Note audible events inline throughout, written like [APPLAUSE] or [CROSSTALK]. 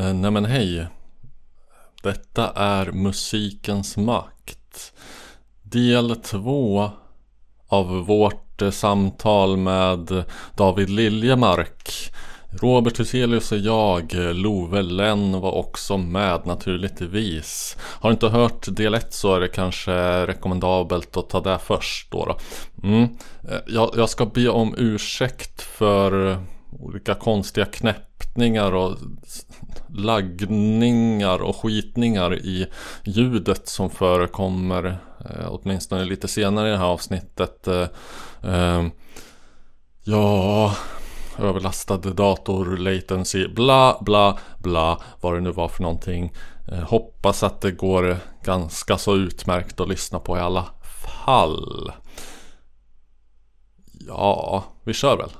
Eh, nej men hej. Detta är Musikens makt. Del två av vårt eh, samtal med David Liljemark. Robert Huselius och jag, eh, Love Lenn var också med naturligtvis. Har du inte hört del 1 så är det kanske rekommendabelt att ta det först då. då. Mm. Eh, jag, jag ska be om ursäkt för olika konstiga knäppningar och laggningar och skitningar i ljudet som förekommer eh, åtminstone lite senare i det här avsnittet. Eh, eh, ja, överlastad dator, latency, bla bla bla, vad det nu var för någonting. Eh, hoppas att det går ganska så utmärkt att lyssna på i alla fall. Ja, vi kör väl.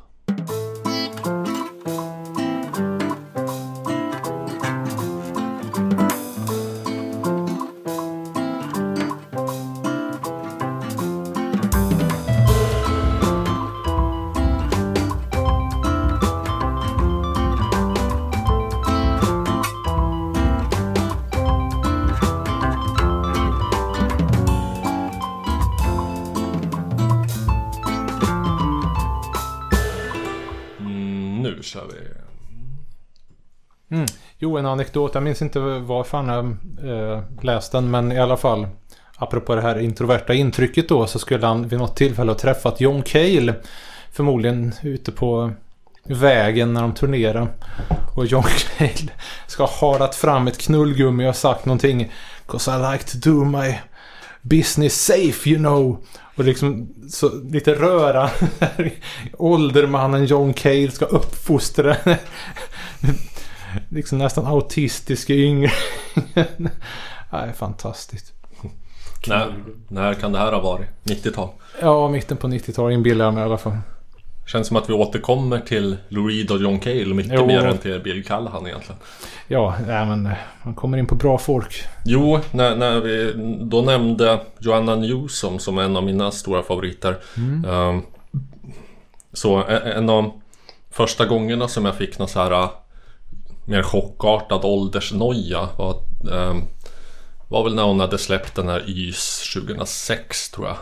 En anekdot. Jag minns inte varför han jag eh, läste den, men i alla fall. Apropå det här introverta intrycket då så skulle han vid något tillfälle ha träffat John Cale. Förmodligen ute på vägen när de turnerar. Och John [LAUGHS] Cale ska ha halat fram ett knullgummi och sagt någonting. 'Cause I like to do my business safe you know. Och liksom så lite röra. [LAUGHS] Åldermannen John Cale ska uppfostra [LAUGHS] liksom nästan autistiska yngre. [LAUGHS] Nej, fantastiskt. När, när kan det här ha varit? 90-tal? Ja, mitten på 90-talet inbillar jag mig i alla fall. Känns som att vi återkommer till Lou Reed och John Cale mycket Jo. mer än till Bill Callahan egentligen. Ja, nej, men eh, man kommer in på bra folk. Jo, när, när vi då nämnde Joanna Newsom som en av mina stora favoriter. Ehm, så e- en av första gångerna som jag fick någon så här mer chockartad åldersnoja var, ehm, var väl när hon hade släppt den här YS 2006 tror jag.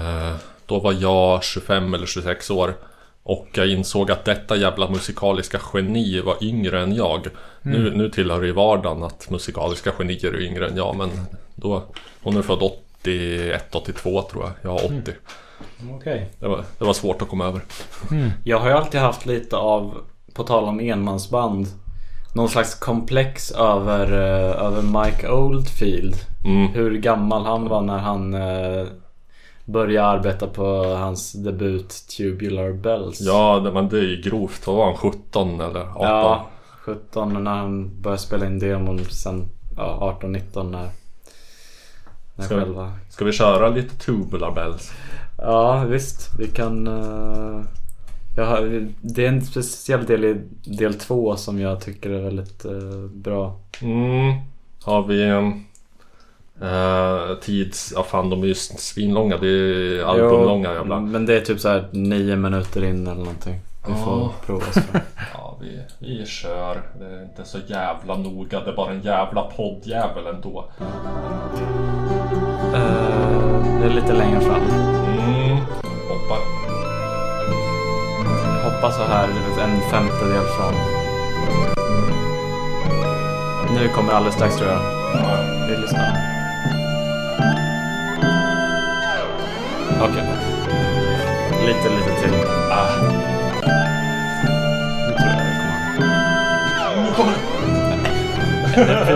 Eh, då var jag 25 eller 26 år. Och jag insåg att detta jävla musikaliska geni var yngre än jag. Nu, nu tillhör det i vardagen att musikaliska genier är yngre än jag. Men då, hon är född 81, 82 tror jag. Jag har 80. Okej. Det, var, det var svårt att komma över. Jag har ju alltid haft lite av, på tal om enmansband, någon slags komplex över, eh, över Mike Oldfield. Mm. Hur gammal han var när han eh, började arbeta på hans debut Tubular Bells. Ja, det, men det är ju grovt. Vad var han? 17 eller 18? Ja, 17 när han började spela in demon. Sen ja, 18-19 när, när Ska vi- själva... Ska vi köra lite Tubular Bells? Ja visst, vi kan... eh, jag det är en speciell del i del två som jag tycker är väldigt eh, bra. Mm. Har vi... Uh, tids... Ja fan, de är ju svinlånga. Det är albumlånga jävla. Men det är typ så här nio minuter in eller någonting. Vi får prova oss fram. [LAUGHS] Ja, vi, vi kör. Det är inte så jävla noga. Det är bara en jävla poddjävel ändå. Eh, det är lite längre fram. Jag hoppas så här en femtedel fram. Nu kommer alldeles strax tror jag. Vi lyssnar. Okej. Lite, lite till. Ah. Nu tror jag det kommer. Nu kommer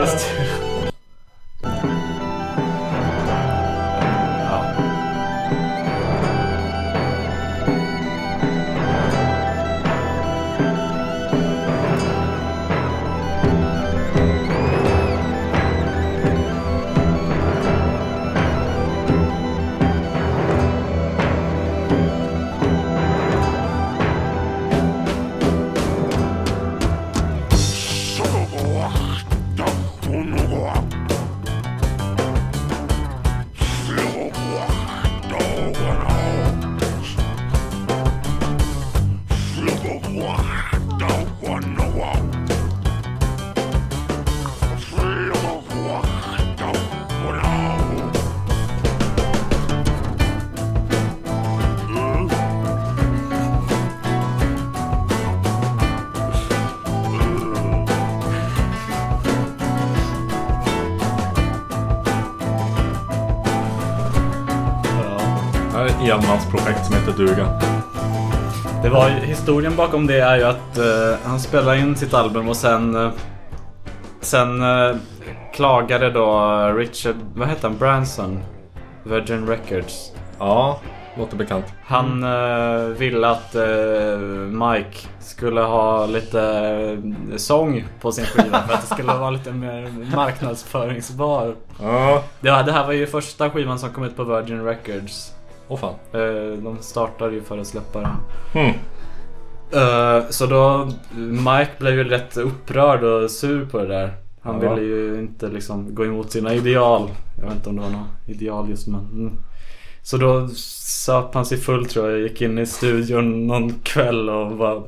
det. [LAUGHS] enmansprojekt som heter duga. Det var historien bakom det är ju att eh, han spelade in sitt album och sen eh, Sen eh, klagade då Richard, vad heter han, Branson? Virgin Records. Ja, låter bekant. Han eh, ville att eh, Mike skulle ha lite eh, sång på sin skiva för att det skulle vara lite mer marknadsföringsbar. Ja. Det, det här var ju första skivan som kom ut på Virgin Records. Åh fan. Eh, de startade ju för att släppa den. Hmm. Eh, så då, Mike blev ju rätt upprörd och sur på det där. Han Ja. ville ju inte liksom gå emot sina ideal. Jag vet inte om det var något ideal just men. Mm. Så då söp han sig full tror jag. Gick in i studion någon kväll och bara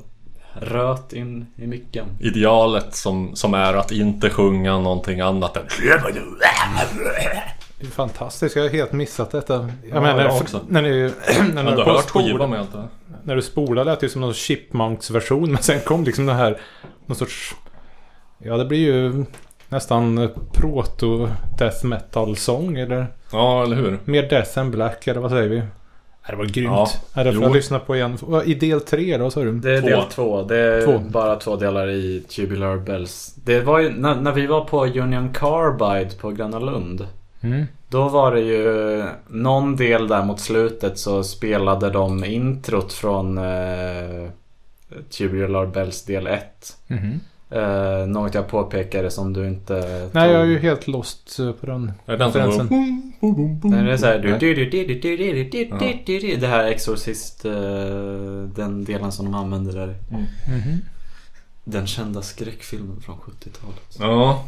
röt in i micken. Idealet som, som är att inte sjunga någonting annat än [LAUGHS] fantastiskt. Jag har helt missat detta. Jag Ja, menar, jag också. när, ni, [CLEARS THROAT] när, Men ni du har på hört spol- skivan med inte? när du spolade lät det som någon Chipmunks-version. [LAUGHS] Men sen kom liksom det här, någon sorts... Ja, det blir ju nästan proto-death metal-sång. Eller Ja, eller hur? mer death än black, eller vad säger vi? Det var grymt. Ja, Ja, det får jag lyssna på igen. I del tre då, sa du? Det är Två. del två. Det är Två. bara två delar i Tubular Bells. Det var ju när, när vi var på Union Carbide på Gröna Lund. Mm. Då var det ju någon del där mot slutet så spelade de introt från eh, Tubular Bells del 1. Mm. Mm-hmm. Eh, något jag påpekade som du inte tog. Nej, jag är ju helt lost eh, på den ja, konferensen. Den det så här, du, du, du, Det här Exorcist, eh, den delen som de använder där. Mm. Mm-hmm. Den kända skräckfilmen från 70-talet. Ja.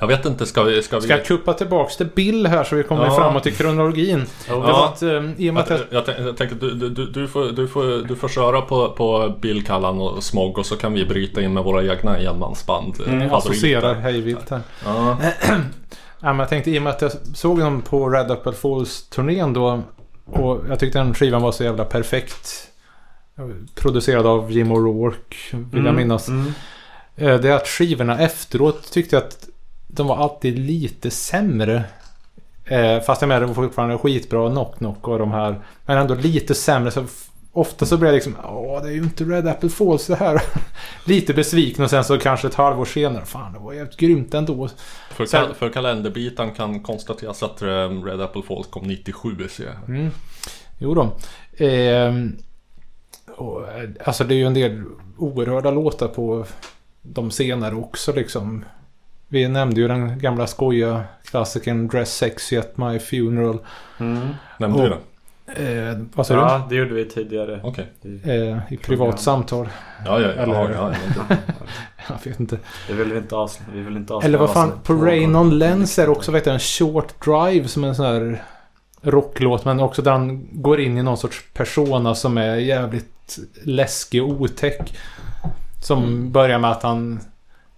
Jag vet inte, ska vi... Ska vi... Ska jag kuppa tillbaks till Bill här så vi kommer Ja. framåt i kronologin? Ja. Det var att, eh, i och med att jag Jag, jag, jag tänker du, du, du, får, du, får, du får köra på, på Bill, Kallan och Smog och så kan vi bryta in med våra egna enmansband. mm, associerar hej vilt här. Ja. [CLEARS THROAT] Ja, men jag tänkte i och med att jag såg dem på Red Apple Falls-turnén då. Och jag tyckte den skivan var så jävla perfekt. Producerad av Jim O'Rourke, vill jag minnas. Mm. Eh, Det är att skivorna efteråt tyckte jag att de var alltid lite sämre. Eh, Fast jag menar, de var fortfarande skitbra, Knock Knock och de här. Men ändå lite sämre. Så ofta så blir jag liksom, åh det är ju inte Red Apple Falls det här. [LAUGHS] lite besviken och sen så kanske ett halvår senare, fan det var jävligt grymt ändå. För, Sen- kal- för kalenderbiten kan konstateras att eh, Red Apple Falls kom 97 ser jag. Mm. Jo då. Ehm, och, eh, alltså det är ju en del oerhörda låtar på de senare också liksom. Vi nämnde ju den gamla skoja klassikern Dress Sexy at My Funeral. Mm. Nämnde du Och- det? Eh, vad sa Ja, det gjorde vi tidigare. Okej. du? Eh, I privat samtal. Ja, ja, ja. Eller- ja, ja, det- [LAUGHS] Jag vet inte. Det vill vi inte avslöja. Vi vill inte avslöja Eller vad fan, på. Rain on Lens är också vet jag, en Short Drive som är en sån här rocklåt. Men också där han går in i någon sorts persona som är jävligt läskig och otäck. Som Mm. börjar med att han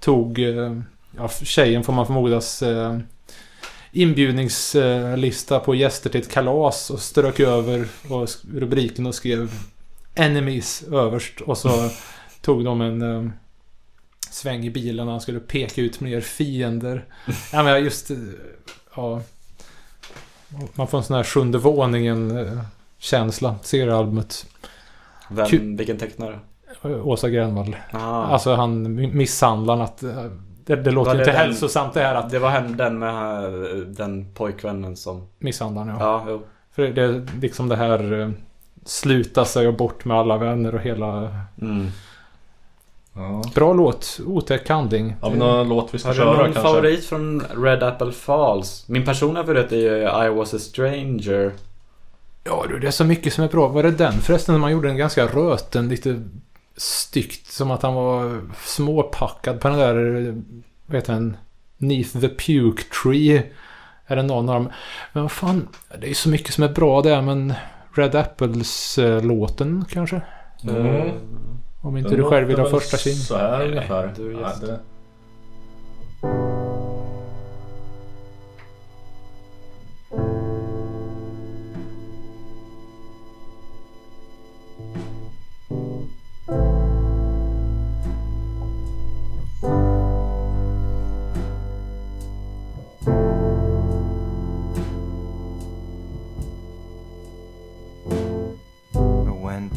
tog, eh, ja, tjejen får man förmodas, eh, inbjudningslista på gäster till ett kalas och strök över och rubriken och skrev Enemies överst. Och så tog de en eh, sväng i bilen och han skulle peka ut mer fiender. Ja men just, eh, ja. Man får en sån här sjunde våningen eh, känsla, seriealbumet. Vem, vilken tecknare? Åsa Grönvall. Ah. Alltså han mi- misshandlaren att eh, det, det låter det inte den- hälsosamt det här att Det var den med eh, den pojkvännen som... misshandlaren ja. Ja, jo. För det är liksom det här eh, sluta sig och bort med alla vänner och hela... Mm. ja. Bra låt, otäck handling. Har vi någon låt vi ska Har du köra någon kanske? favorit från Red Apple Falls? Min personliga favorit är ju I was a stranger. Ja du, det är så mycket som är bra. Var det den förresten man gjorde en ganska röten, lite styggt. Som att han var småpackad på den där, heter den? Neath the Puke Tree. Är det någon av dem? Men vad fan, det är så mycket som är bra där men Red Apples-låten kanske? Mm. Om inte Den du själv vill ha första kin. Så här Nej, ungefär. du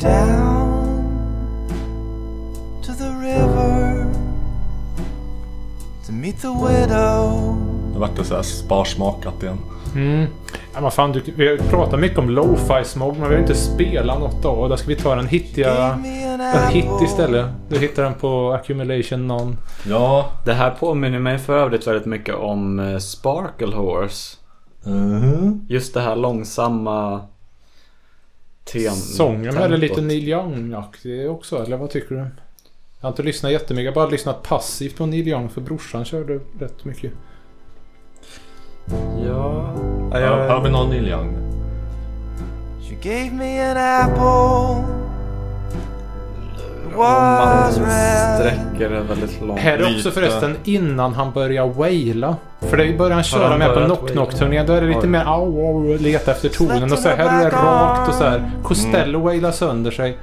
Det to the vart så här sparsmakat igen. Mm. Ja, men fan, du, vi pratar mycket om lo-fi smog men vi har inte spelat något av Där ska vi ta den hittiga... En hit istället. Du hittar den på Accumulation Non. Ja. Det här påminner mig för övrigt väldigt mycket om eh, Sparkle Horse. Mm. Just det här långsamma tem Sången är det lite. Neil Young-aktig också, eller vad tycker du? Jag har inte lyssnat jättemycket. Jag har bara lyssnat passivt på Neil Young för brorsan körde rätt mycket. Ja... har jag, vi någon Neil Young. She gave me an apple. Om man sträcker det väldigt långt. Här är också förresten innan han börjar waila. För det börjar han köra han med på Knock Knock turnén. Då är det lite Oj. mer au au leta efter tonen. Och så här är det rakt och så här. Costello wailar sönder sig.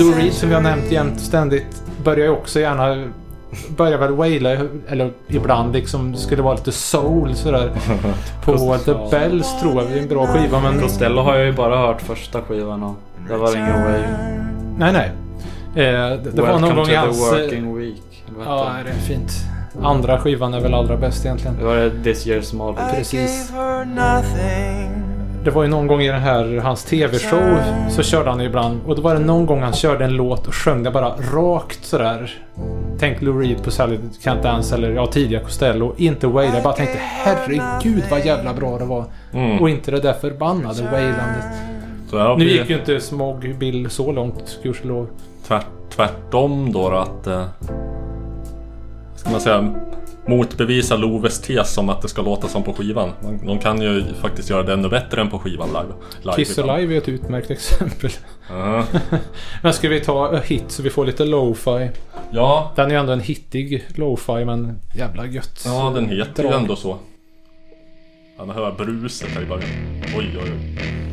Lou Reed som vi har nämnt jämt och ständigt börjar ju också gärna Börjar väl waila, eller ibland liksom skulle vara lite soul sådär. [LAUGHS] På The Bells tror jag, det är en bra skiva men... Costello har jag ju bara hört första skivan och det var ingen way. Nej nej. Eh, det, det var någon gång i to hans... the eh, working week. Eller vad Ja, det är fint. Andra skivan är väl allra bäst egentligen. det? Var This Year's Model. Precis. Det var ju någon gång i den här, hans TV-show så körde han ibland. Och då var det någon gång han körde en låt och sjöng det bara rakt sådär. Tänk Lou Reed på Sally Can't Dance eller ja, tidiga Costello. Inte Waila. Jag bara tänkte herregud vad jävla bra det var. Mm. Och inte det där förbannade har Nu gick ju inte Smog Bill så långt, gudskelov. Tvärt, tvärtom då, då att... Eh, ska man säga? Motbevisa Loves tes om att det ska låta som på skivan. De, kan ju faktiskt göra det ännu bättre än på skivan live. live Kiss ibland. Alive är ett utmärkt exempel. Ja. [LAUGHS] Men ska vi ta a hit så vi får lite lo-fi? ja, Den är ju ändå en hittig lo-fi men jävla gött. ja, den heter ju Drag. ändå så. Man hör bruset här i början. Oj, oj, oj.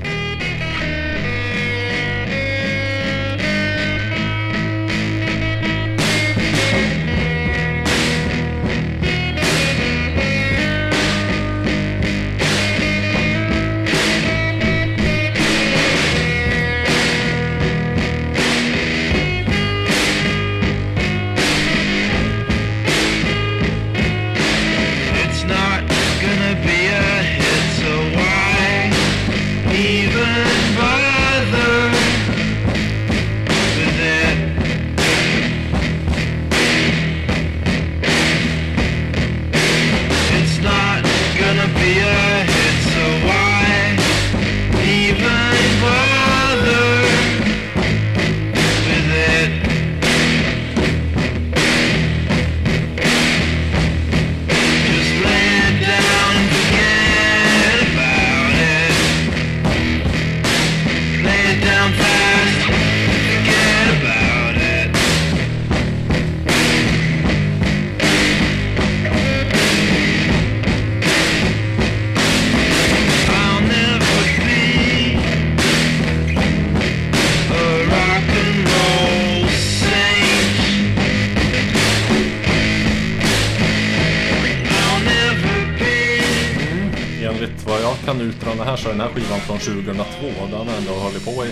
Vad jag kan utröna här så är den här skivan från 2002. Den har ändå hållit på i,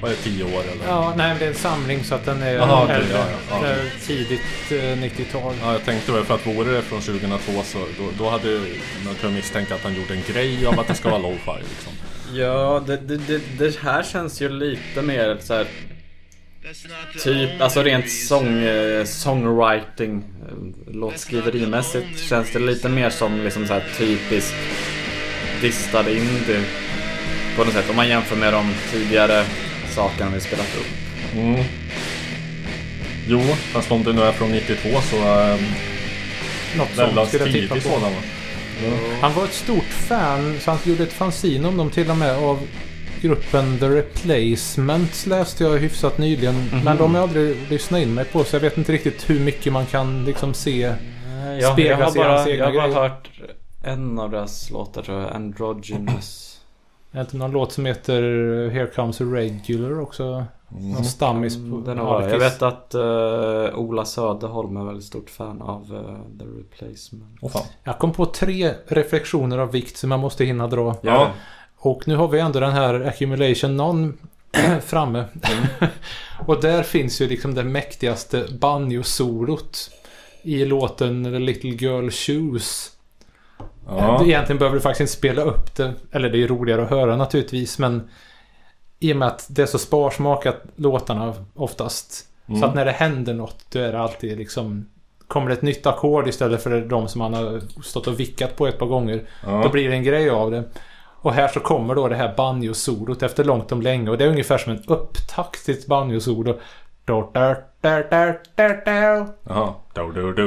vad är det, 10 år eller? Ja, nej, det är en samling så att den är Jaha, okej, äldre. ja, ja, ja. Tidigt eh, 90-tal. Ja, jag tänkte väl för att vore det från 2002 så då, då hade man kunnat misstänka att han gjorde en grej av att det ska vara lo-fi liksom. [LAUGHS] Ja, det, det, det, det här känns ju lite mer så här, Typ, alltså rent sång, eh, songwriting, eh, låtskriverimässigt känns det lite mer som liksom så här typisk distad indie på något sätt. Om man jämför med de tidigare sakerna vi spelat upp. Mm. Jo, fast om det nu är från 92 så är Något det sånt skulle jag tippa på. sådan va? Han var ett stort fan så han gjorde ett fanzine om dem till och med av gruppen The Replacements läste jag hyfsat nyligen. Men de har jag aldrig lyssnat in mig på så jag vet inte riktigt hur mycket man kan liksom se. Jag, jag, Speglas i hans bara, egna jag har bara grejer. hört en av deras låtar tror jag, Androgynous. Är det inte någon låt som heter Here Comes a Regular också? Någon stammis på Den har. Jag vet att eh, Ola Söderholm är väldigt stort fan av eh, The Replacement. Fan. Jag kom på tre reflektioner av vikt som jag måste hinna dra. Ja. Och nu har vi ändå den här Accumulation Non [CLEARS THROAT] framme. [LAUGHS] och där finns ju liksom det mäktigaste banjo-solot. i låten Little Girl Shoes. Ja. Egentligen behöver du faktiskt inte spela upp det. Eller det är roligare att höra naturligtvis. Men i och med att det är så sparsmakat låtarna oftast. Så Mm. att när det händer något då är det alltid liksom... Kommer det ett nytt ackord istället för de som man har stått och vickat på ett par gånger. Då Ja. blir det en grej av det. Och här så kommer då det här banjo-solot efter långt om länge. Och det är ungefär som en upptakt till ett banjo-solo. Jaha.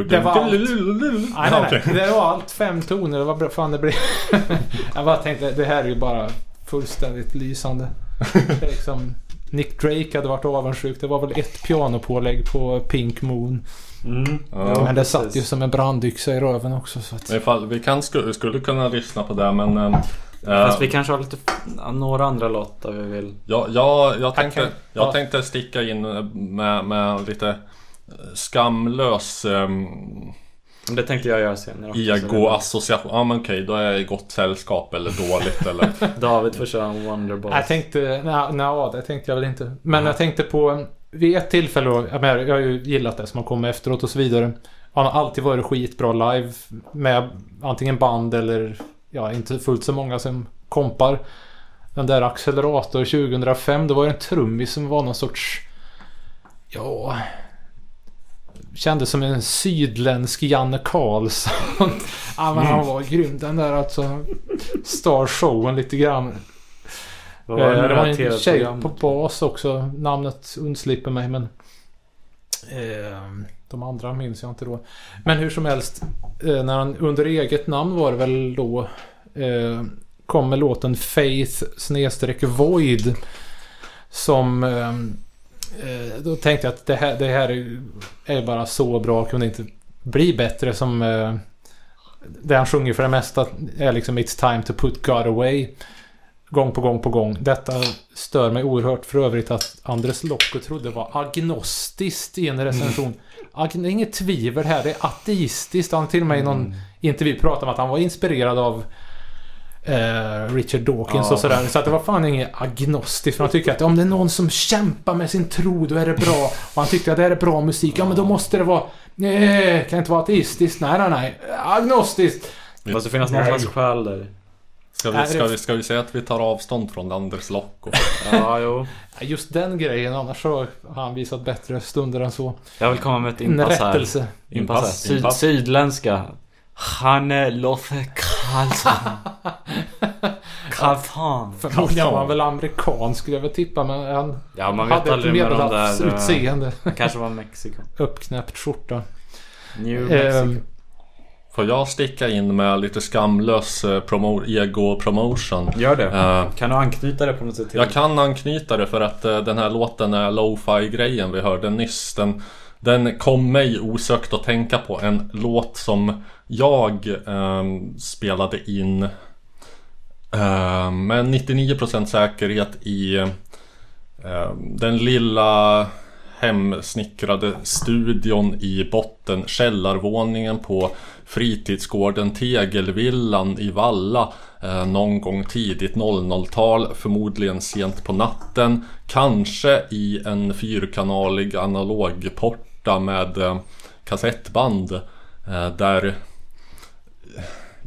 Det var allt. do, Nej, nej, nej. Det var allt fem toner. Det var bra. Fan, det blev... [LAUGHS] jag bara tänkte, det här är ju bara fullständigt lysande. [LAUGHS] Liksom... Nick Drake hade varit avundsjuk. Det var väl ett pianopålägg på Pink Moon. Mm. Ja. Men det satt ju som en brandyxa i röven också. Så att... Ifall, vi kan, skulle, skulle kunna lyssna på det men... eh, Fast vi kanske har lite, ja, några andra låtar vi vill. Ja, jag, jag, tänkte, jag ja. tänkte sticka in med, med lite skamlös um, Det tänkte jag göra senare också. så ego-association. Ja men okej, då är jag i gott sällskap eller dåligt [LAUGHS] eller... David får köra en Wonderboy. Jag tänkte... Nej, nej, det tänkte jag väl inte. Men jag tänkte på... Vid ett tillfälle, då, jag har ju gillat det som har kommit efteråt och så vidare. Han har alltid varit skitbra live med antingen band eller ja, inte fullt så många som kompar. Den där Accelerator 2005, det var ju en trummis som var någon sorts... Ja... Kändes som en sydländsk Janne Karlsson. [LAUGHS] ja, men han var grym den där alltså. Star showen lite grann. Var det, Eh, var en relaterat tjej program? på bas också. Namnet undslipper mig men... Eh, de andra minns jag inte då. Men hur som helst. Eh, när han under eget namn var det väl då. Eh, kom med låten Faith snedstreck Void. Som... Eh, eh, då tänkte jag att det här, det här är, bara så bra. Kunde inte bli bättre som... Eh, det han sjunger för det mesta är liksom It's time to put God away. Gång på gång på gång. Detta stör mig oerhört för övrigt att Andres Lokko trodde var agnostiskt i en recension. Är inget tvivel här, det är ateistiskt. Han till och med i någon intervju pratat om att han var inspirerad av eh, Richard Dawkins Ja. och sådär. Så att det var fan inget agnostiskt. För han tycker att om det är någon som kämpar med sin tro, då är det bra. Och han tyckte att det är bra musik. Ja, men då måste det vara... Nej, kan inte vara ateistiskt. Nej, nej, nej. Agnostiskt. Det måste finnas någon slags själ där. Ska vi, ska, vi, ska vi säga att vi tar avstånd från Anders Lokko? [LAUGHS] Ja, jo. Just den grejen, annars så har han visat bättre stunder än så. Jag vill komma med ett inpass här. rättelse. Inpass här. Inpass, Syd, inpass. Sydländska. Hanne Loffe Karlsson. [LAUGHS] Karlsson. Förmodligen var han väl amerikansk skulle jag väl tippa, men han Ja, man vet hade ett aldrig med de där... eh, medelhavsutseende. kanske var Mexiko. [LAUGHS] Uppknäppt skjorta. New Ehm, Mexico. Får jag sticka in med lite skamlös eh, promo- ego-promotion? Gör det. Eh, Kan du anknyta det på något sätt till? Jag kan anknyta det för att eh, den här låten, är lo-fi grejen vi hörde nyss, den, den kom mig osökt att tänka på en låt som jag ehm, spelade in eh, med 99% säkerhet i eh, den lilla hemsnickrade studion i botten, källarvåningen på fritidsgården Tegelvillan i Valla eh, någon gång tidigt 00-tal, förmodligen sent på natten. Kanske i en fyrkanalig analogporta med eh, kassettband eh, där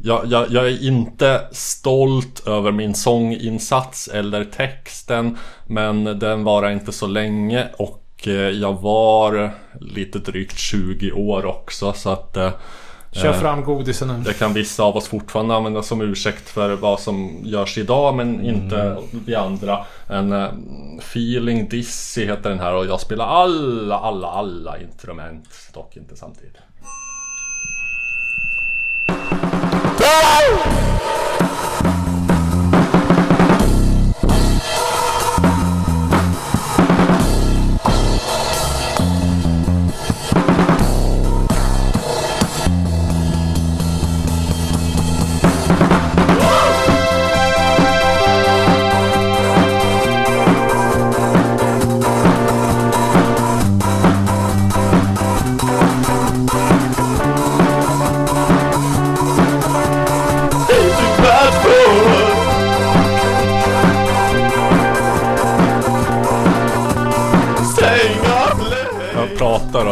jag, jag, jag är inte stolt över min sånginsats eller texten Men den var inte så länge och eh, jag var lite drygt 20 år också så att eh, Kör eh, fram godisen nu. det kan vissa av oss fortfarande använda som ursäkt för vad som görs idag men inte vi andra. En Feeling Dizzy heter den här och jag spelar alla, alla, alla instrument. Dock inte samtidigt. Não!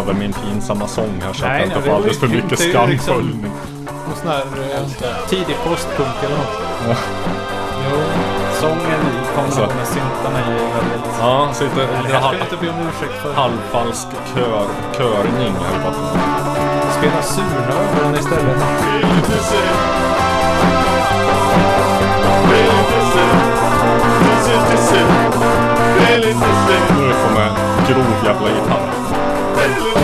Över min pinsamma sång här så att Nej, jag inte får det alldeles för mycket inte liksom- skamsköljning. Någon sån här eh, tidig postpunk eller något. Jo, sången i kombination med syntarna är ju väldigt... Ja, så halv, jag inte be om ursäkt för. halvfalsk kör, körning i bakgrunden. Spela surnöveln istället. Nu kommer grov jävla gitarr. Nu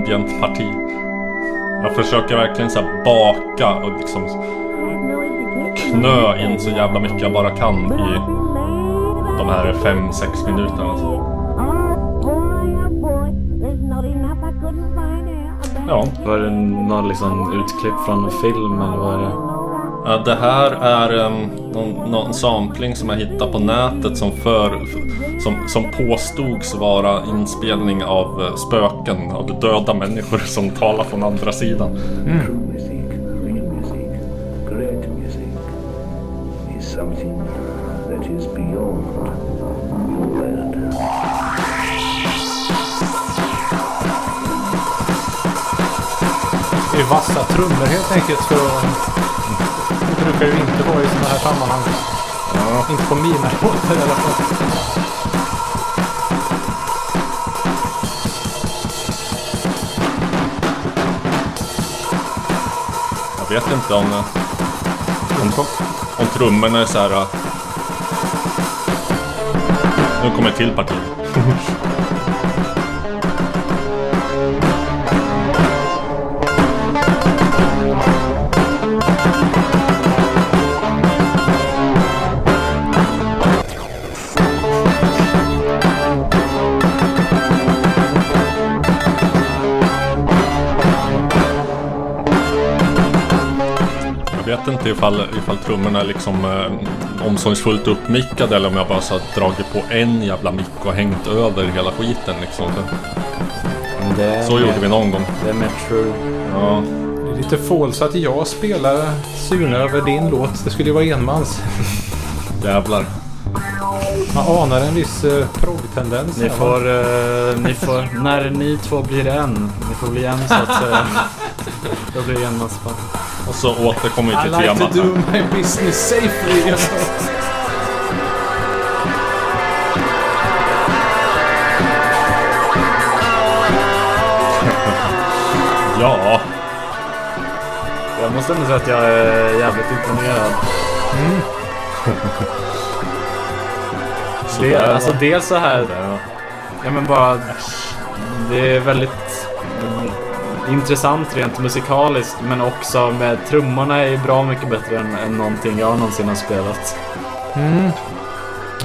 ambient parti. Jag försöker verkligen så här baka och liksom knö in så jävla mycket jag bara kan i de här 5-6 minuterna. Ja, Var det någon liksom utklipp från en film eller vad är det? Det här är um, någon, någon sampling som jag hittade på nätet som, för, som, som påstods vara inspelning av eh, spöken, av döda människor som talar från andra sidan. World. Det är vassa trummor helt enkelt. För det brukar ju inte vara i sådana här sammanhang. Inte på mina låtar i alla fall. Jag vet inte om, om, om trummorna är så här. Nu kommer ett till parti. [LAUGHS] vet inte ifall, ifall trummorna är liksom eh, omsorgsfullt uppmickade eller om jag bara så dragit på en jävla mick och hängt över hela skiten liksom. Det så mer- gjorde vi någon gång. Det är mer true. Ja, Det är lite falskt att jag spelar Sune över din låt. Det skulle ju vara enmans. [LAUGHS] jävlar. Man anar en viss uh, prog-tendens. Ni får, eh, ni får, när ni två blir en, ni får bli en så att säga. [LAUGHS] Då blir det enmansband. Och så återkommer vi I till like temat to do my business safely. [LAUGHS] Ja, Jag måste ändå säga att jag är jävligt imponerad. så Det, alltså dels så här, Ja. men bara, det är väldigt mm, intressant rent musikaliskt men också med trummorna är ju bra mycket bättre än, än någonting jag någonsin har spelat. Mm.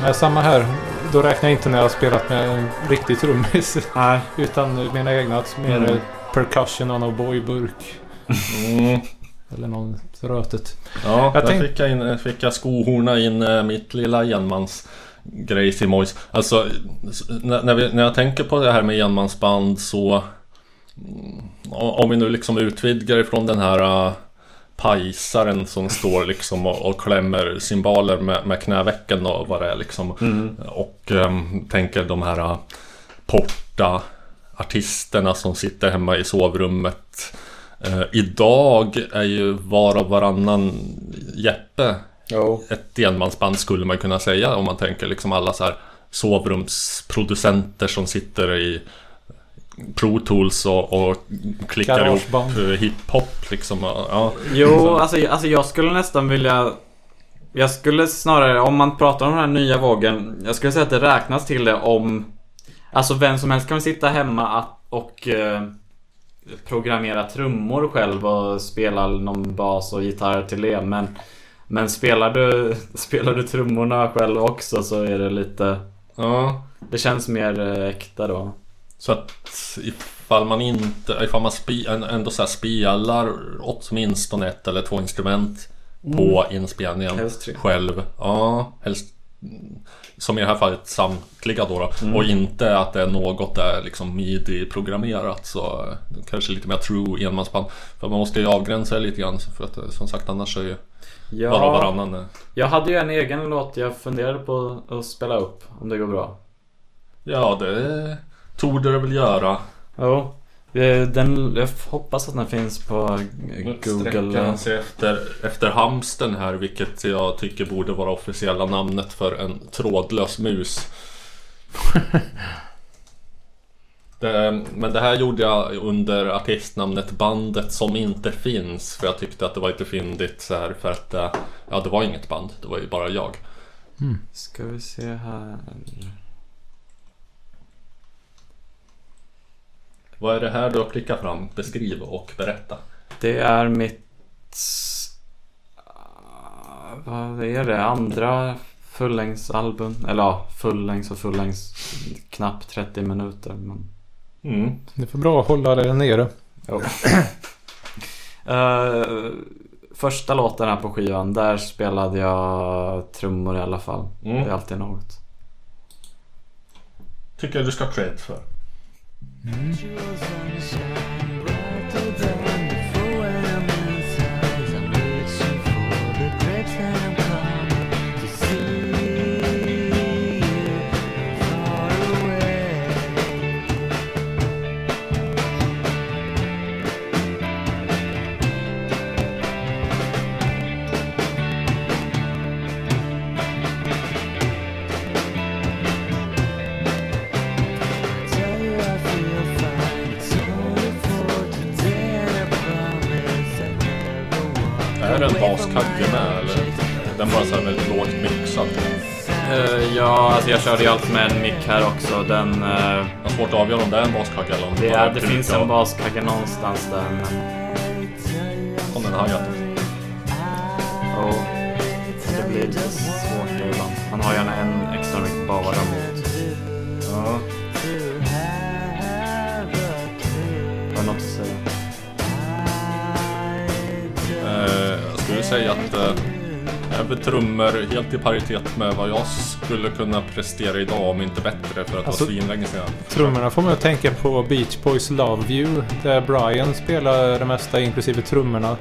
Ja, samma här. Då räknar jag inte när jag har spelat med en riktig trummis. [LAUGHS] Nej. Utan mina egna. Mer Mm. percussion och någon boyburk. Mm. Eller någon rötet. Ja, Jag där tänk- fick jag, in, fick jag skohorna in eh, mitt lilla enmans grejs i mojs. Alltså, när, vi, när jag tänker på det här med enmansband så... mm, Om vi nu liksom utvidgar ifrån den här uh, pajsaren som står liksom och, och klämmer cymbaler med, med knävecken och vad det är liksom. Och ehm, tänker de här uh, porta artisterna som sitter hemma i sovrummet. Eh, idag är ju var och varannan Jeppe Jo. ett enmansband skulle man kunna säga om man tänker liksom alla så här sovrumsproducenter som sitter i Pro Tools och, och klickar Garageband. ihop hiphop liksom. Ja. Jo, Så- alltså, alltså jag skulle nästan vilja... Jag skulle snarare, om man pratar om den här nya vågen. Jag skulle säga att det räknas till det om... Alltså vem som helst kan sitta hemma och eh, programmera trummor själv och spela någon bas och gitarr till det. Men, men spelar, du, spelar du trummorna själv också så är det lite... ja. Det känns mer eh, äkta då. Så att ifall man inte, ifall man spi, ändå så här spelar åtminstone ett eller två instrument på inspelningen Helst tre. själv. Ja, helst mm, som i det här fallet samtliga då, då. Och inte att det är något där liksom midi-programmerat så kanske lite mer true enmansband. För man måste ju avgränsa det lite grann för att eh, som sagt annars är ju Ja, och varannan eh, jag hade ju en egen låt jag funderade på att spela upp om det går bra. Ja, det torde det väl göra. Jo. Eh, Den, jag hoppas att den finns på Google. han sig efter, efter hamsten här vilket jag tycker borde vara officiella namnet för en trådlös mus. [LAUGHS] det, men det här gjorde jag under artistnamnet Bandet som inte finns för jag tyckte att det var lite fyndigt så här för att eh, ja, det var inget band, det var ju bara jag. Ska vi se här. Vad är det här du har klickat fram? Beskriv och berätta. Det är mitt... Vad är det? Andra fullängdsalbum. Eller ja, fullängds och fullängds. Knappt 30 minuter. Men... Mm. Det är för bra att hålla det nere. Jo. Eh, första låten här på skivan, där spelade jag trummor i alla fall. Mm. Det är alltid något. Tycker jag du ska ha cred för. Är alltså jag körde ju allt med en mick här också. Den... eh, Jag har svårt att avgöra om det är en baskagge eller om det, bara är, är det finns en baskagge någonstans där men... Som en hi-hat. Oh, det blir svårt ibland. Man har gärna en extra mick bara mot. Ja. Har du något att säga? Eh, jag skulle säga att eh, är trummor helt i paritet med vad jag skulle kunna prestera idag om inte bättre för att Alltså, det var svinlänge sedan. Trummorna får mig att tänka på Beach Boys Love You. Där Brian spelar det mesta inklusive trummorna.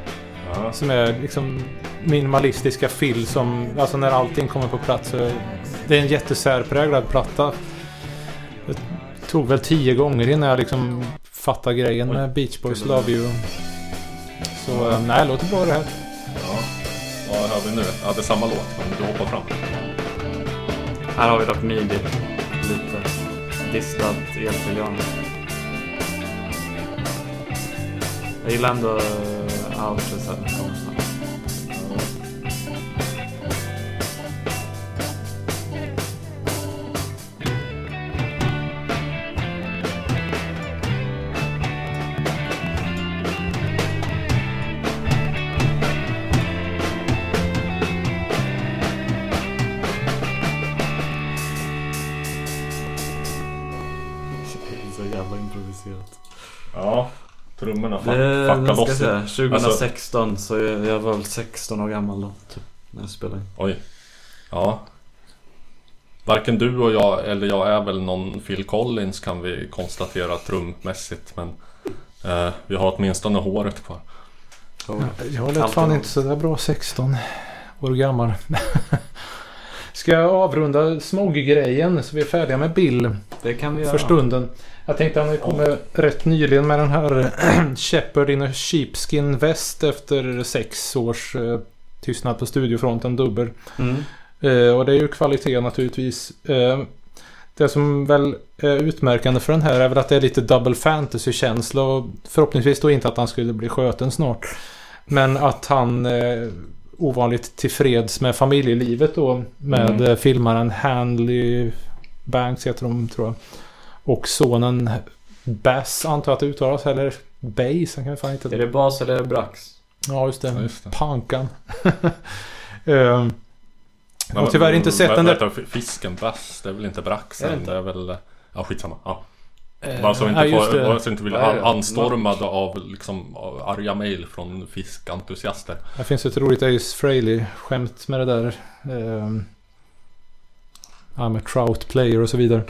Ja. Som är liksom minimalistiska fill som, alltså när allting kommer på plats. Det är en jättesärpräglad platta. Det tog väl tio gånger innan jag liksom fattade grejen med Beach Boys Love You. Så eh, nej, låter bra det här. Ja. Hör vi nu? Jag hade samma låt, men du hoppar fram. Här har vi dock midi. Lite distad elpiano. Jag gillar ändå eh, uh, här. Trummorna fuck, Det, fuckar nu ska loss. jag säga, 2016 så jag, jag var väl 16 år gammal då. Typ, när jag spelade in. Oj. Ja. Varken du och jag, eller jag är väl någon Phil Collins kan vi konstatera trumpmässigt. Men eh, vi har åtminstone håret kvar. Oh. Jag lät fan inte så där bra 16 år gammal. [LAUGHS] Ska jag avrunda smog-grejen så vi är färdiga med Bill Det kan vi göra. för stunden. Jag tänkte han kom rätt nyligen med den här [CLEARS THROAT] Shepard in a sheepskin väst efter sex års eh, tystnad på studiofronten dubbel. Mm. Eh, och det är ju kvalitet naturligtvis. Eh, det som väl är utmärkande för den här är väl att det är lite double fantasy-känsla och förhoppningsvis då inte att han skulle bli sköten snart. Men att han ovanligt tillfreds med familjelivet då med Mm. filmaren Handley Banks heter de tror jag. Och sonen Bass antar jag att det uttalas eller Bass, han kan fan inte... Är det bas eller är det brax? Ja just det. Ja, just det. Pankan. [LAUGHS] Ehm, jag har tyvärr inte sett den där... Fisken bass, det är väl inte braxen? Är det det, inte? är väl... Ja skitsamma. Ja. Eh, Bara så vi ja, inte, får, inte blir Vad är det? anstormad av liksom av arga mail från fiskentusiaster. Det finns ett roligt Ace Frehley-skämt med det där. Ehm, ja, med Trout Player och så vidare.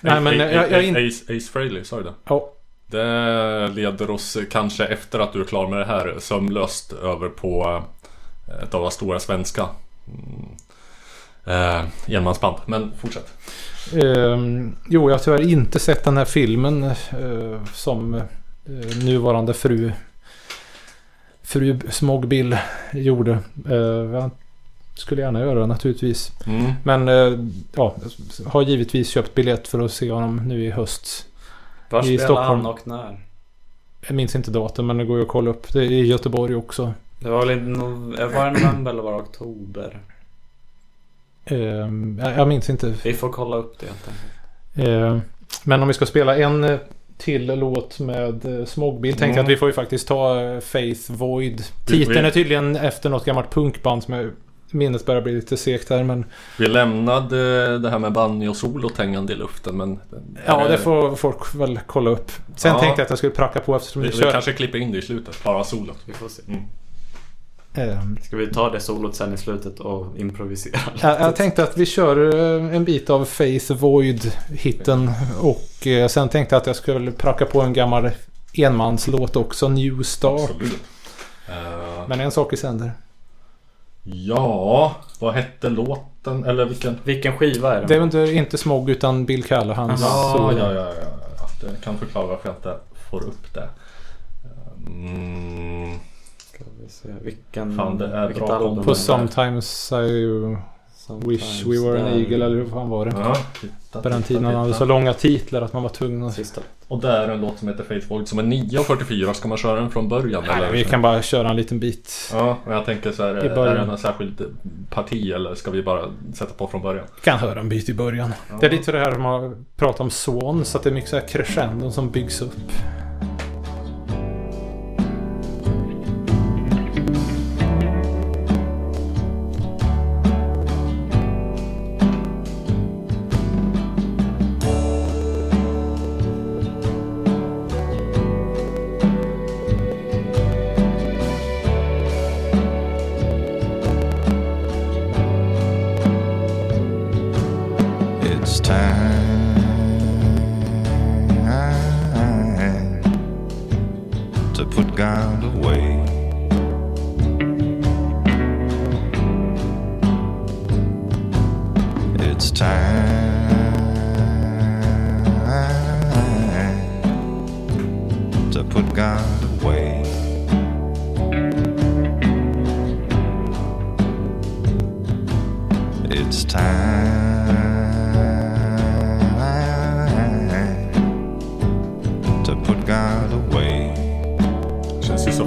Nej, men jag, jag är inte... Ace, Ace Frehley, sa du det? Ja, Det leder oss kanske efter att du är klar med det här sömlöst över på eh, ett av våra stora svenska mm, eh, enmansband. Men fortsätt. ehm, jo, jag har tyvärr inte sett den här filmen eh, som eh, nuvarande fru Fru Smogbill gjorde. Eh, jag skulle gärna göra det naturligtvis. Mm. Men eh, ja, har givetvis köpt biljett för att se honom nu i höst. Var I Stockholm. han och när? Jag minns inte datum men det går ju att kolla upp. Det är i Göteborg också. Det var väl inte det november eller var det oktober? Ehm, jag minns inte. Vi får kolla upp det helt enkelt. Ehm, men om vi ska spela en eh, till låt med eh, Smogbill. Tänkte Mm. att vi får ju faktiskt ta eh, Faith Void. Vi- Titeln vi- är tydligen efter något gammalt punkband som jag minnet börjar bli lite segt här. Men Vi lämnade det här med banjo-solot hängande i luften men... ja, eh, det får folk väl kolla upp. Sen Ja. tänkte jag att jag skulle pracka på eftersom Vi, vi, vi kör. kanske klipper in det i slutet, bara solot. Vi får se. Mm. Ehm, Ska vi ta det solot sen i slutet och improvisera? Jag, jag tänkte att vi kör eh, en bit av Faith Void-hitten. Och eh, sen tänkte jag att jag skulle pracka på en gammal enmanslåt också. New Start. Absolut. Eh, Men en sak i sänder. Ja, vad hette låten? Eller vilken? Vilken skiva är det? Det är under inte Smog utan Bill Callahans. Ja, ja, ja, ja, ja. Det kan förklara varför jag inte får upp det. Mm, Ska vi se. Vilken... Fan, det är vilket bra album? På? Sometimes I Wish We Were an Eagle eller hur fan var det? ja, titta, På den tiden han hade så långa titlar att man var tvungen att... Sista. Och det är en låt som heter Faith Void som är 9.44. Ska man köra den från början? Nej, eller? vi kan bara köra en liten bit. Ja, men jag tänker så här. I Är början. det en särskild parti eller ska vi bara sätta på från början? kan höra en bit i början. Ja. Det är lite det här man pratar om Swan, så att det är mycket så här crescendon som byggs upp.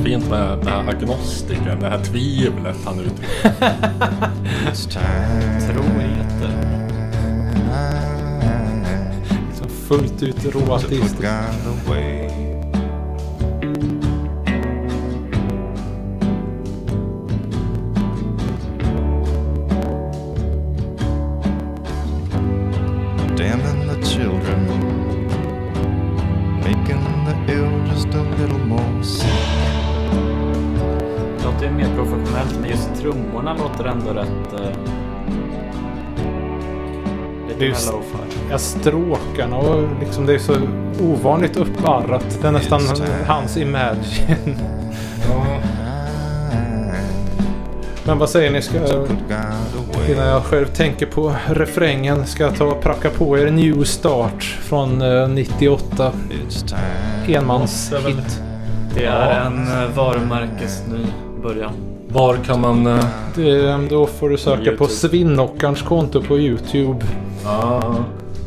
Fint med, med agnostiker. Det här tvivlet han uttrycker. [LAUGHS] Troligheter. Liksom fullt ut råateistiskt. Låter ändå rätt... Uh, lite just-. Ja, stråkarna och liksom det är så ovanligt upparrat. Det är nästan hans Imagine. Men vad säger ni? Ska innan jag själv tänker på refrängen ska jag ta och pracka på er New Start från eh, 98. It's time. Enmanshit. Det är en uh, varumärkesny början. Var kan man... eh, Det- Då får du söka på. Svinnockarns konto på YouTube. ah,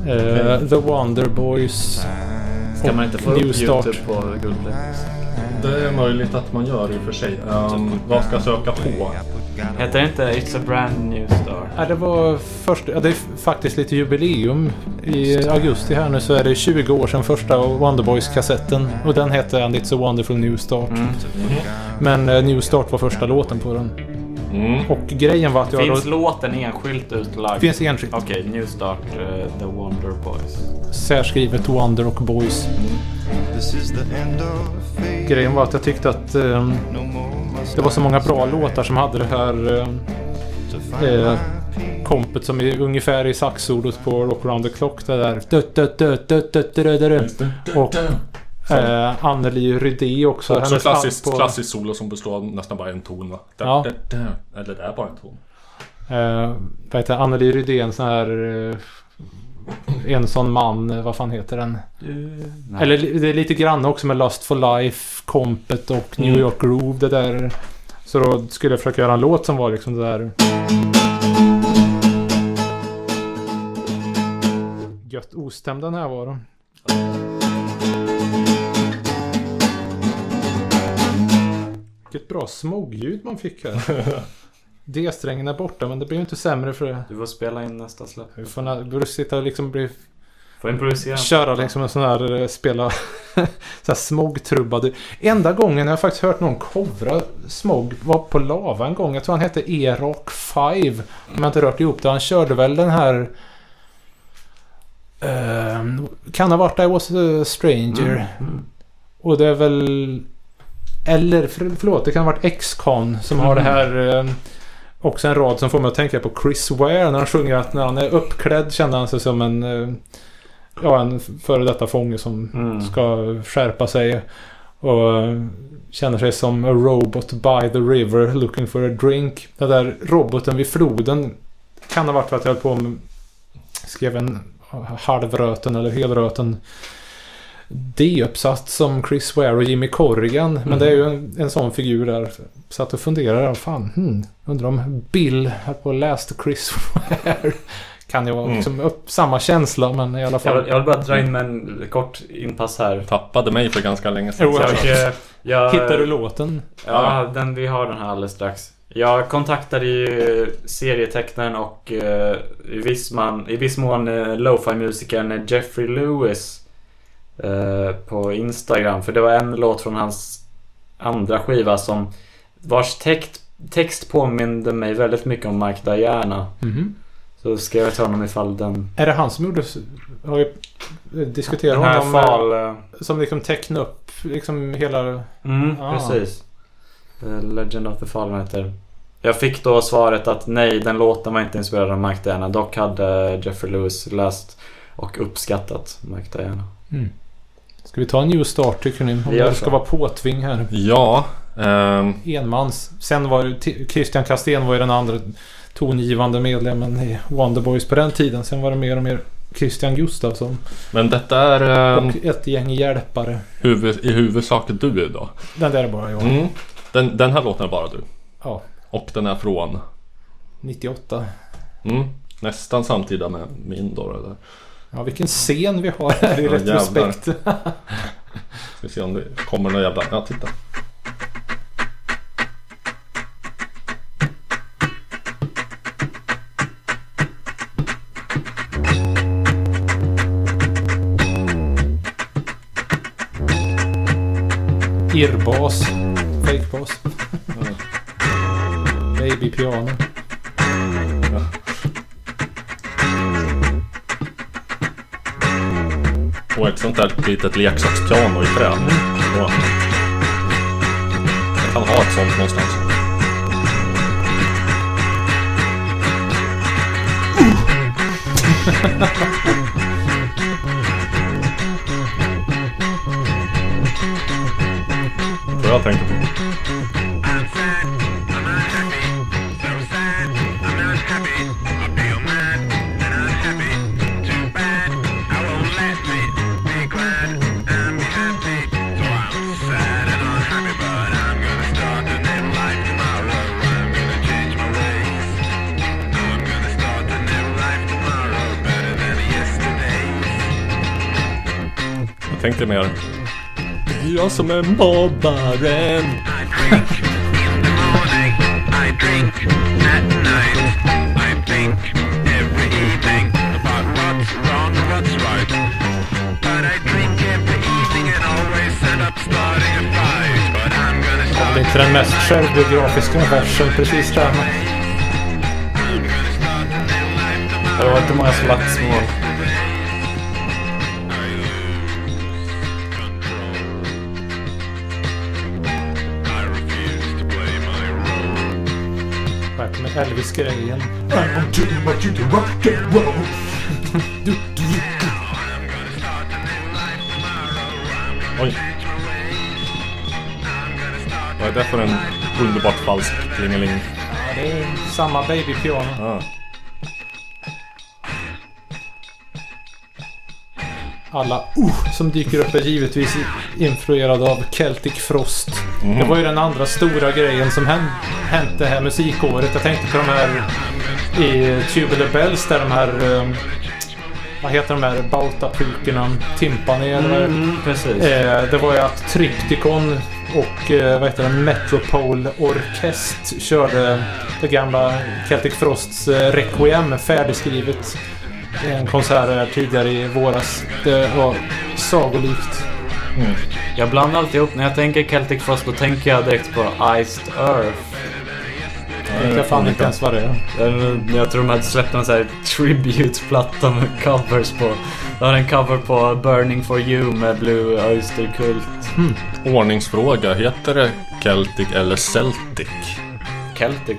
Eh, The Wonder Boys. Ska man inte få upp Start. YouTube på Google Play? det är möjligt att man gör i och för sig. Um, vad ska jag söka på? Heter det inte It's a brand new star? Ja, det var först, ja, det är faktiskt lite jubileum. I augusti här nu så är det 20 år sedan första Wonderboys-kassetten. Och den hette And It's a Wonderful New Start. Mm. Men eh, New Start var första låten på den. Mm. Och grejen var att jag Finns då... låten enskilt ut live? Finns enskilt. Okej, New Start, eh, The Wonder Boys. Särskrivet Wonder och Boys. This is the end of fate. Grejen var att jag tyckte att No more must det var så många bra låtar som hade det här eh, peace. kompet som är ungefär i saxsolot på Rock around the clock. Det där... Och eh, Anneli Rydé också. Också Hennes klassiskt, hand på- klassiskt solo som består av nästan bara en ton va? Ja. Eller det är bara en ton. Eh, vad heter? Anneli Rydé, en sån här... En sån man, eh, vad fan heter den? Nej. Eller det är lite grann också med Lust for Life, Kompet och New Mm. York Groove. Det där. Så då skulle jag försöka göra en låt som var liksom det där... Gött ostämd den här var då. Vilket bra smogljud man fick här. [LAUGHS] D-strängen är borta men det blir ju inte sämre för det. Du får spela in nästa släpp. Vi får sitta och liksom bli Får improvisera. köra liksom en sån här eh, spela [LAUGHS] så här smogtrubbad. Enda gången jag faktiskt hört någon covra smog var på Lava en gång. Jag tror han hette E-Rock 5. Om jag inte rört ihop det. Han körde väl den här... eh, kan ha varit I was a stranger. Mm. Och det är väl... Eller för, förlåt, det kan ha varit X-Con som har det här... Eh, också en rad som får mig att tänka på Chris Ware när han sjunger att när han är uppklädd känner han sig som en... Eh, ja, en före detta fånge som Mm. ska skärpa sig. Och känner sig som a robot by the river looking for a drink. Den där roboten vid floden kan ha varit för att jag höll på med... Skrev en halvröten eller helröten D-uppsats som Chris Ware och Jimmy Corrigan. Men Mm. det är ju en, en sån figur där. Satt och funderade. Fan, hmm, undrar om Bill här på läst Chris Ware. [LAUGHS] Kan ju vara Mm. liksom upp samma känsla men i alla Jag fall. vill, jag vill bara dra in med en kort inpass här. Tappade mig för ganska länge sedan. Så jag- Jag, jag, Hittar du låten? Ja, den, vi har den här alldeles strax. Jag kontaktade ju serietecknaren och eh, i, viss man, i viss mån uh, lo-fi musikern Jeffrey Lewis eh, på Instagram. För det var en låt från hans andra skiva som vars text, text påminde mig väldigt mycket om Mike Diana. Mhm. Så skrev jag till honom ifall den... Är det han som gjorde... Har vi diskuterat honom? eh, fal... eh, Som liksom tecknade upp liksom hela... Mm, Ah. precis. Legend of the Fallen heter Jag fick då svaret att nej, den låten var inte inspirerad av Mike Diana. Dock hade Jeffrey Lewis läst och uppskattat Mike Diana. Mm. Ska vi ta en new start tycker ni? Om det ska vara påtving här. Ja. ehm, Enmans. Sen var det Christian Kastén var ju den andra tongivande medlemmen i Wonderboys på den tiden. Sen var det mer och mer Christian Gustafsson. men detta är ehm, Och ett gäng hjälpare. huvud, i huvudsak du idag. Den där är bara jag. Mm. Den, den här låten är bara du. Ja. Och den är från? 98. Mm. Nästan samtida med min då. Eller? Ja, vilken scen vi har här i Ja, retrospekt. [LAUGHS] Ska vi se om det kommer några jävla... Ja, titta. Irrbas. Fakebas. Baby på ett sånt där litet leksakspiano i trä. Jag kan ha ett sånt någonstans. Får jag tänka på. Tänkte mer. Det är jag som är mobbaren. I drink at night. I think every evening about what's wrong and what's right. But I drink every evening and always end up starting a fight. But I'm gonna Det start är inte den mest självbiografiska versen precis där. Men Det var inte många slagsmål. Här kommer Elvis-grejen. Oj. Vad är det för en underbart falsk klingeling? Ja, det är samma babypiano. Ah. Alla uh som dyker upp är givetvis influerade av Celtic Frost. Det var ju den andra stora grejen som hän- hänt det här musikåret. Jag tänkte på de här i Tubular Bells där de här... eh, vad heter de här bautapukorna? Timpani eller? Mm, precis. Eh, det var ju att Tripticon och eh, vad heter det, Metropole Orkest körde det gamla Celtic Frosts eh, Requiem färdigskrivet. En konsert här tidigare i våras. Det var sagolikt. Jag blandar alltid ihop. När jag tänker Celtic Frost då tänker jag direkt på Iced Earth. Jag vet fan inte ens vad det är. Jag tror de hade släppt en sån här tribute-platta med covers på. De har en cover på Burning for You med Blue Oyster Cult. Ordningsfråga. Heter det Celtic eller Celtic? Celtic.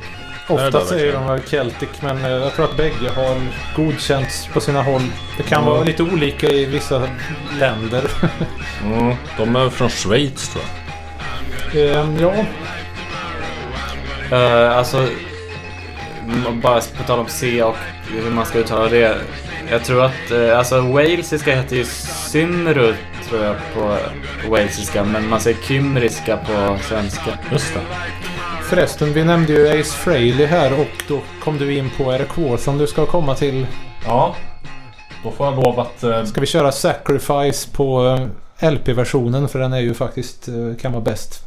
Ofta säger de väl Celtic men eh, jag tror att bägge har godkänts på sina håll. Det kan vara lite olika i vissa länder. [LAUGHS] Mm, de är från Schweiz tror jag. Eh, ja, Uh, alltså, bara på tal om C och hur man ska uttala det. Jag tror att, uh, alltså walesiska heter ju Synru tror jag på walesiska, men man säger kymriska på svenska. Just det. Förresten, vi nämnde ju Ace Frehley här och då kom du in på War som du ska komma till. Ja. Då får jag lov att... eh, Ska vi köra Sacrifice på eh, LP-versionen för den är ju faktiskt, eh, kan vara bäst.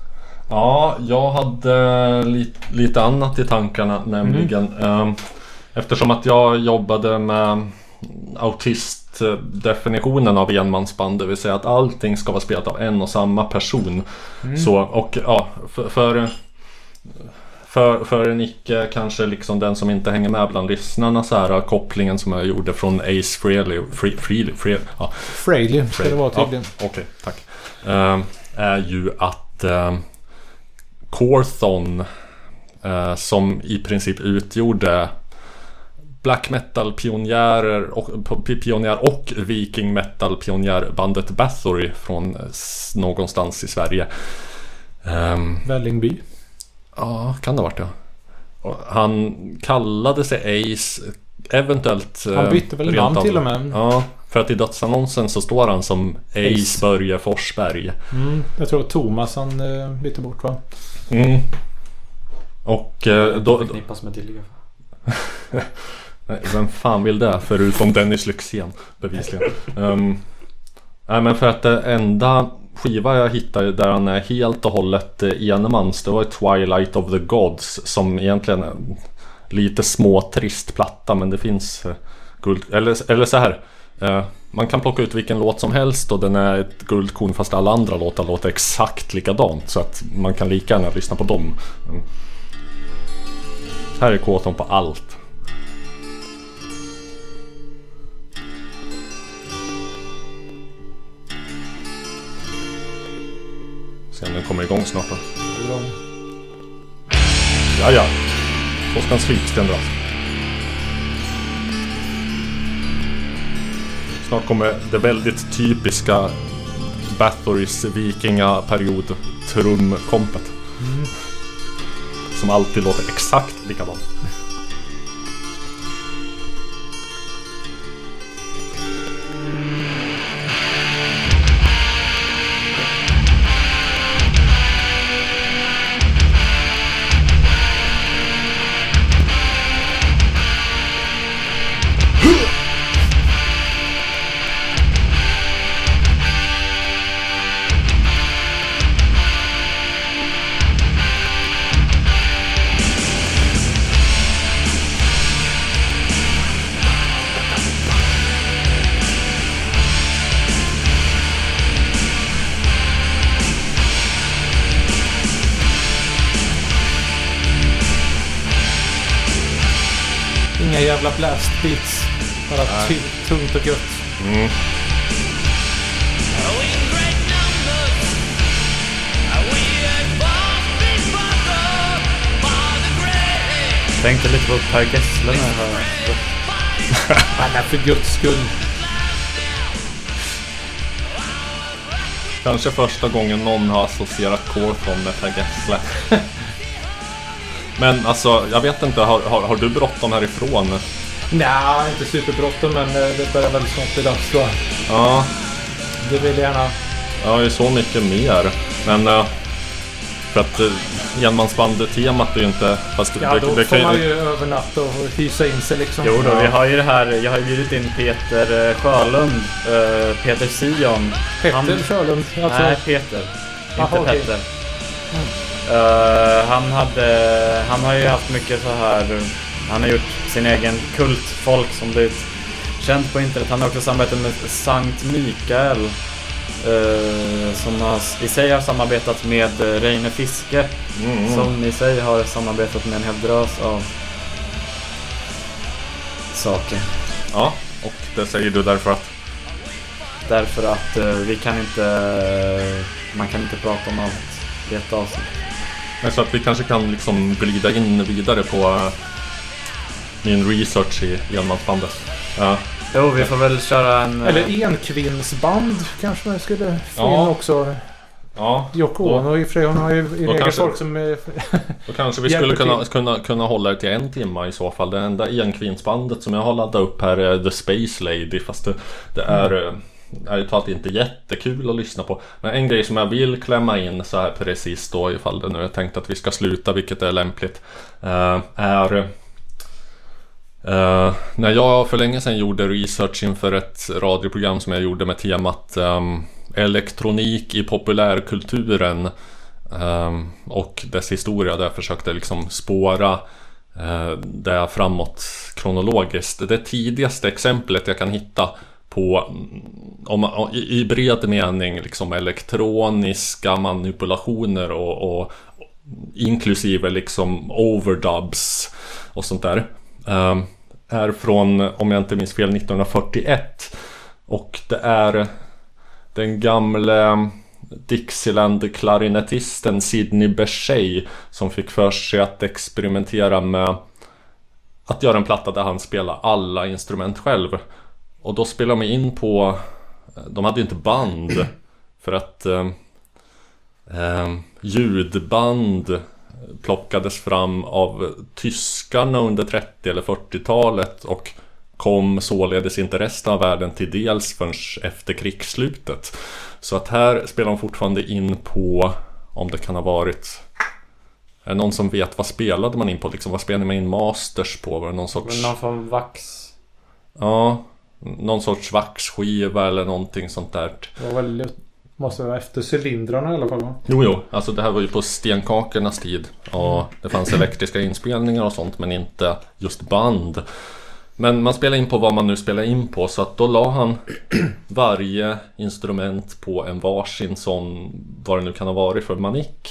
Ja, jag hade li- lite annat i tankarna nämligen. ehm, Eftersom att jag jobbade med autistdefinitionen av enmansband. Det vill säga att allting ska vara spelat av en och samma person. Så, och ja, för, för, för, för en icke kanske liksom den som inte hänger med bland lyssnarna så här kopplingen som jag gjorde från Ace Frehley. Frehley, Frehley ja, Frehley ska det vara tydligen. Ja, Okej, tack. Ehm, är ju att um, Corthon eh, som i princip utgjorde black metal-pionjärer och, p- pionjär och viking metal-pionjärbandet Bathory från någonstans i Sverige. Ehm, Vällingby. Ja, kan det ha varit ja. Han kallade sig Ace Eventuellt Han eh, bytte väl namn av- till och med. Ja, för att i dödsannonsen så står han som Ace, Ace. Börje Forsberg Mm, jag tror Thomas han eh, bytte bort va? mm. Och eh, då... Förknippas med Dilliga. [LAUGHS] Nej, Vem fan vill det? Förutom Dennis Lyxzén bevisligen. um, nej men för att det enda skiva jag hittade där han är helt och hållet eh, enmans Det var Twilight of the Gods Som egentligen är lite småtrist platta men det finns eh, guld Eller, eller så här eh, Man kan plocka ut vilken låt som helst och den är ett guldkorn fast alla andra låtar låter exakt likadant Så att man kan lika gärna lyssna på dem. Mm. Här är kåton på allt. Se om den kommer igång snart då. Ja, ja. Så ska en slipsten dras. snart kommer det väldigt typiska Bathory's vikingaperiod trumkompet. Som alltid låter exakt likadant. Men för guds skull. Kanske första gången någon har associerat Corthon med Per Gessle. Men alltså, jag vet inte, har, har, har du bråttom härifrån? Nej, inte superbråttom men eh, det börjar väl snart bli dags tror jag. Ja, Det vill jag gärna. jag har ju så mycket mer. Men... eh, för att uh, enmansband-temat är ju inte... Fast Ja, det, då det får kan man ju... övernatta och hysa in sig liksom. Jo då, Ja. vi har ju det här. Jag har ju bjudit in Peter eh, Sjölund. eh, Peter Sion. Petter Han- Sjölund. Alltså, Nej, Peter. Inte okej. Petter. Eh, han hade... Han har ju haft mycket så här... Han har gjort sin egen kultfolk som blivit känt på internet. Han har också samarbetat med Sankt Mikael. Eh, som har, i sig har samarbetat med uh, Reine Fiske. Mm. Som i sig har samarbetat med en hel drös av saker. Ja, och det säger du därför att... Därför att eh, vi kan inte... eh, man kan inte prata om allt i ett avsnitt. Men Så att vi kanske kan liksom glida in vidare på uh, min research i enmansbandet. Ja. Jo, vi får väl köra en... eh, Eller enkvinnsband kanske man skulle få Ja. in också. Ja, Yoko Då- Ono i och för sig. Hon har ju i regel kanske- folk som... är- [LAUGHS] då kanske vi skulle kunna, kunna, kunna hålla det till en timme i så fall. Det enda enkvinnsbandet som jag har laddat upp här är The Space Lady. Fast det, det är... eh, Ärligt talat inte jättekul att lyssna på. Men en grej som jag vill klämma in så här precis då ifall det nu är tänkt att vi ska sluta, vilket är lämpligt. eh, är... Uh, när jag för länge sedan gjorde research inför ett radioprogram som jag gjorde med temat um, elektronik i populärkulturen um, och dess historia där jag försökte liksom spåra uh, det framåt kronologiskt. Det tidigaste exemplet jag kan hitta på om, man- i, i bred mening liksom elektroniska manipulationer och, och inklusive liksom overdubs och sånt där. Ehm, är från, om jag inte minns fel, 1941. Och det är den gamle Dixieland-klarinettisten Sidney Bechet som fick för sig att experimentera med att göra en platta där han spelar alla instrument själv. Och då spelade de in på... De hade ju inte band för att eh, ljudband plockades fram av tyskarna under 30 eller 40-talet och kom således inte resten av världen till dels förrän efter krigsslutet. Så att här spelar de fortfarande in på, om det kan ha varit är det någon som vet vad spelade man in på? Liksom, vad spelade man in masters på? Var det någon sorts... Men någon form vax. Ja, någon sorts vaxskiva eller någonting sånt där. Det var väl, måste vara efter cylindrarna i alla fall va? Jo, jo, alltså det här var ju på stenkakornas tid. Och det fanns elektriska inspelningar och sånt, men inte just band. Men man spelar in på vad man nu spelar in på, så att då la han [CLEARS THROAT] varje instrument på en varsin sån, vad det nu kan ha varit för manik.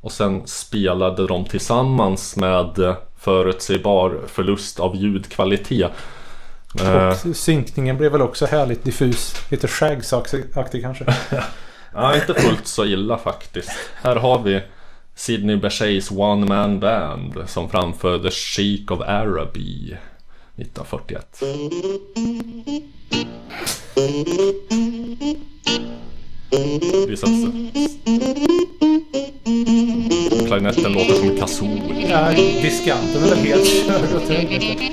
Och sen spelade de tillsammans med förutsägbar förlust av ljudkvalitet. Eh, Och synkningen blev väl också härligt diffus. Lite Shags-aktig kanske. [LAUGHS] Ja, inte fullt så illa faktiskt. Här har vi Sidney Bechets One Man Band som framför The Sheik of Araby. 1941. Visat sig. Klarinetten låter som en kazoo. Ja, diskanten är väl helt körd åt helvete.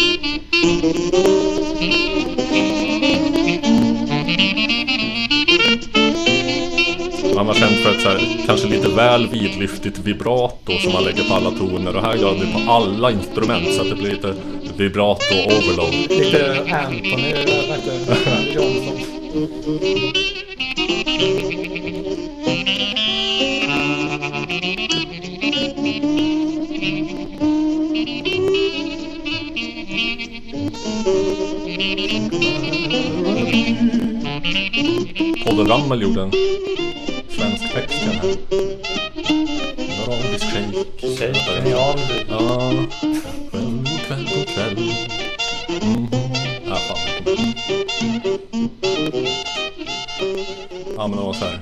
Man var känd för ett så här, kanske lite väl vidlyftigt vibrato som man lägger på alla toner och här gör det på alla instrument så att det blir lite vibrato overload. Lite Anthony, vad heter Johnson. Paul Ramel gjorde en svensk text till den här. Arabisk shake. Shake. Ja, Ja. Kväll, god kväll, god kväll. Mhm. Ja, fan. Ja, men det var så här.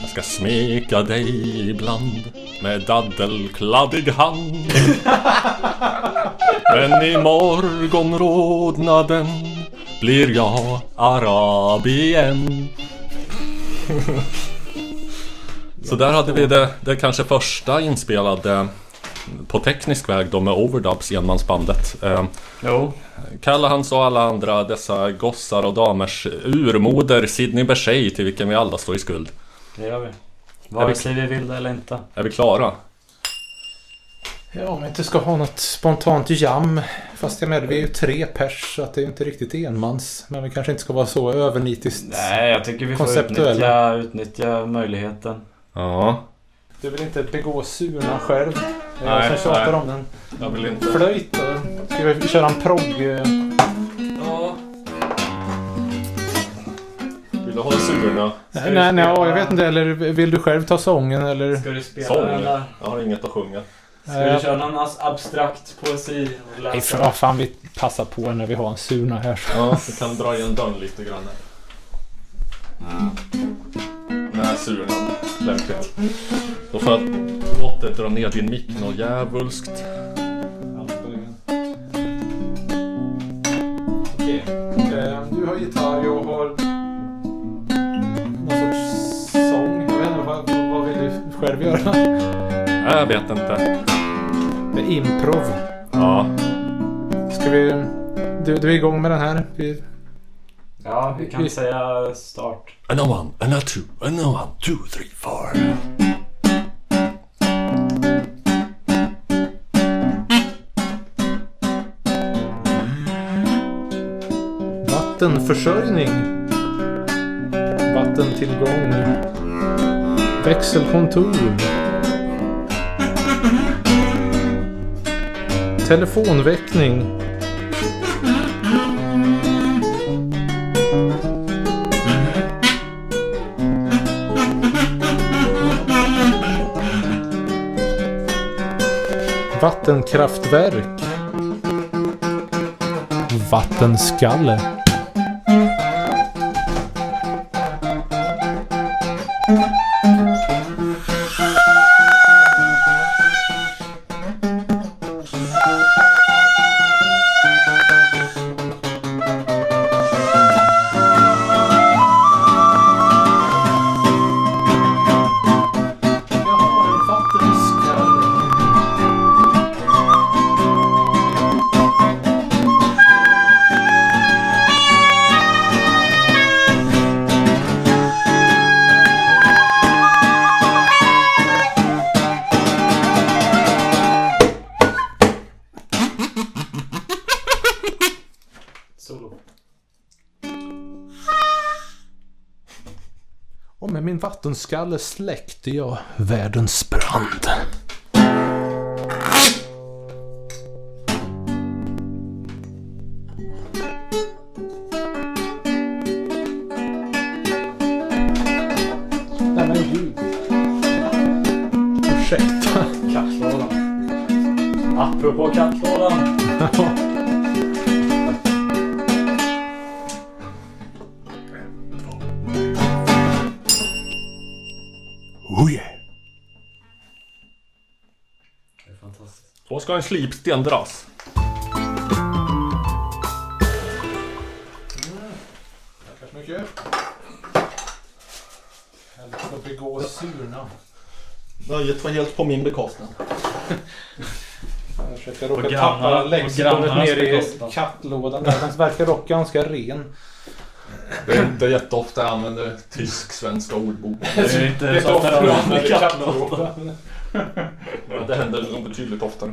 Jag ska smeka dig ibland med daddelkladdig hand. [LAUGHS] Men i morgonrodnaden blir jag arab igen. Så där hade vi det, det kanske första inspelade på teknisk väg då med overdubs enmansbandet. Eh, Jo. Callahans och alla andra dessa gossar och damers urmoder Sidney Bechet till vilken vi alla står i skuld. Det gör vi. Vare sig vi vill det eller inte. Är vi klara? Ja, om vi inte ska ha något spontant jam. Fast jag med, vi är ju tre pers så att det är ju inte riktigt enmans. Men vi kanske inte ska vara så övernitiskt. Nej, jag tycker vi får utnyttja, utnyttja möjligheten. Ja, Du vill inte begå surna själv? Det är Nej, jag som tjatar nej. om den. jag vill inte... Flöjt då? Ska vi köra en progg? eh, Ja. Vill du ha surna? Nej, nej, nej, jag vet inte. Eller vill du själv ta sången eller? Ska du spela Sång? Jag har inget att sjunga. Ska vi köra någon abstrakt poesi? och Nej, för fan vi passar på när vi har en surna här. Ja, du kan dra igen dörren lite grann. Nej, surna. Lämpligt. Då får jag åter dra ner din mick något djävulskt. Okej. Eh, Du har gitarr, jag har någon sorts sång. Jag vet inte, vad, vad vill du själv göra? Jag vet inte. Det är improv. Ja, Ska vi... Du, du är igång med den här? Vi, Ja, vi kan Vi- säga start. And a one, and a two, and a one, two, three, four. vattenförsörjning. Vattentillgång. Växelkontor. Telefonväckning. Vattenkraftverk. Vattenskalle. Vattenskalle släckte jag världens brand. ska en slipsten dras. Mm. Tackar så mycket. Helvete att begå surna. Nöjet var helt på min bekostnad. Jag försöker råka tappa lexikonet ner i kattlådan. Den verkar dock ganska ren. Det är inte jätteofta jag använder tysk-svenska ordbok. Det är inte så ofta jag använder kattlådan. Det händer betydligt oftare.